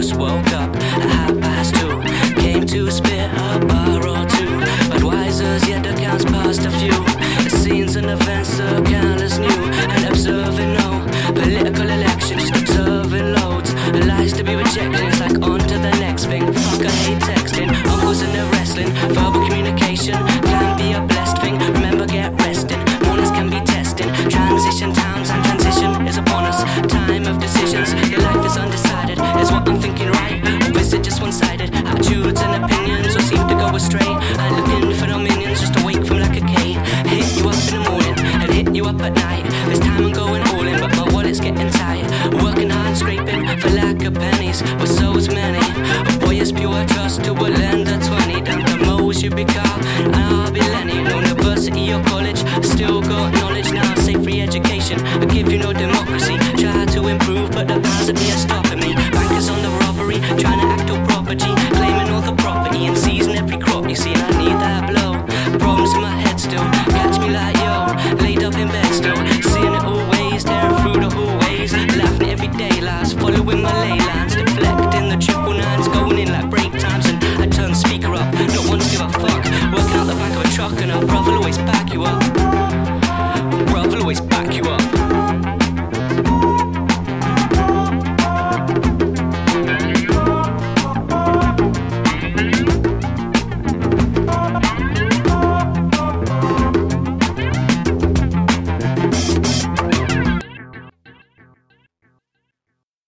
just woke up at half past two. Came to spit a bar or two. Advisors, yet the counts past a few. The scenes and events are countless new. And observing no political election, just observing loads. Lies to be rejected. up at night. This time I'm going all in, but my wallet's getting tight. Working hard, scraping for lack of pennies. but so is many. A boy is pure trust to a lender 20. Down the moles you become, and I'll be Lenny. No university or college, still got knowledge now. Say free education, I give you no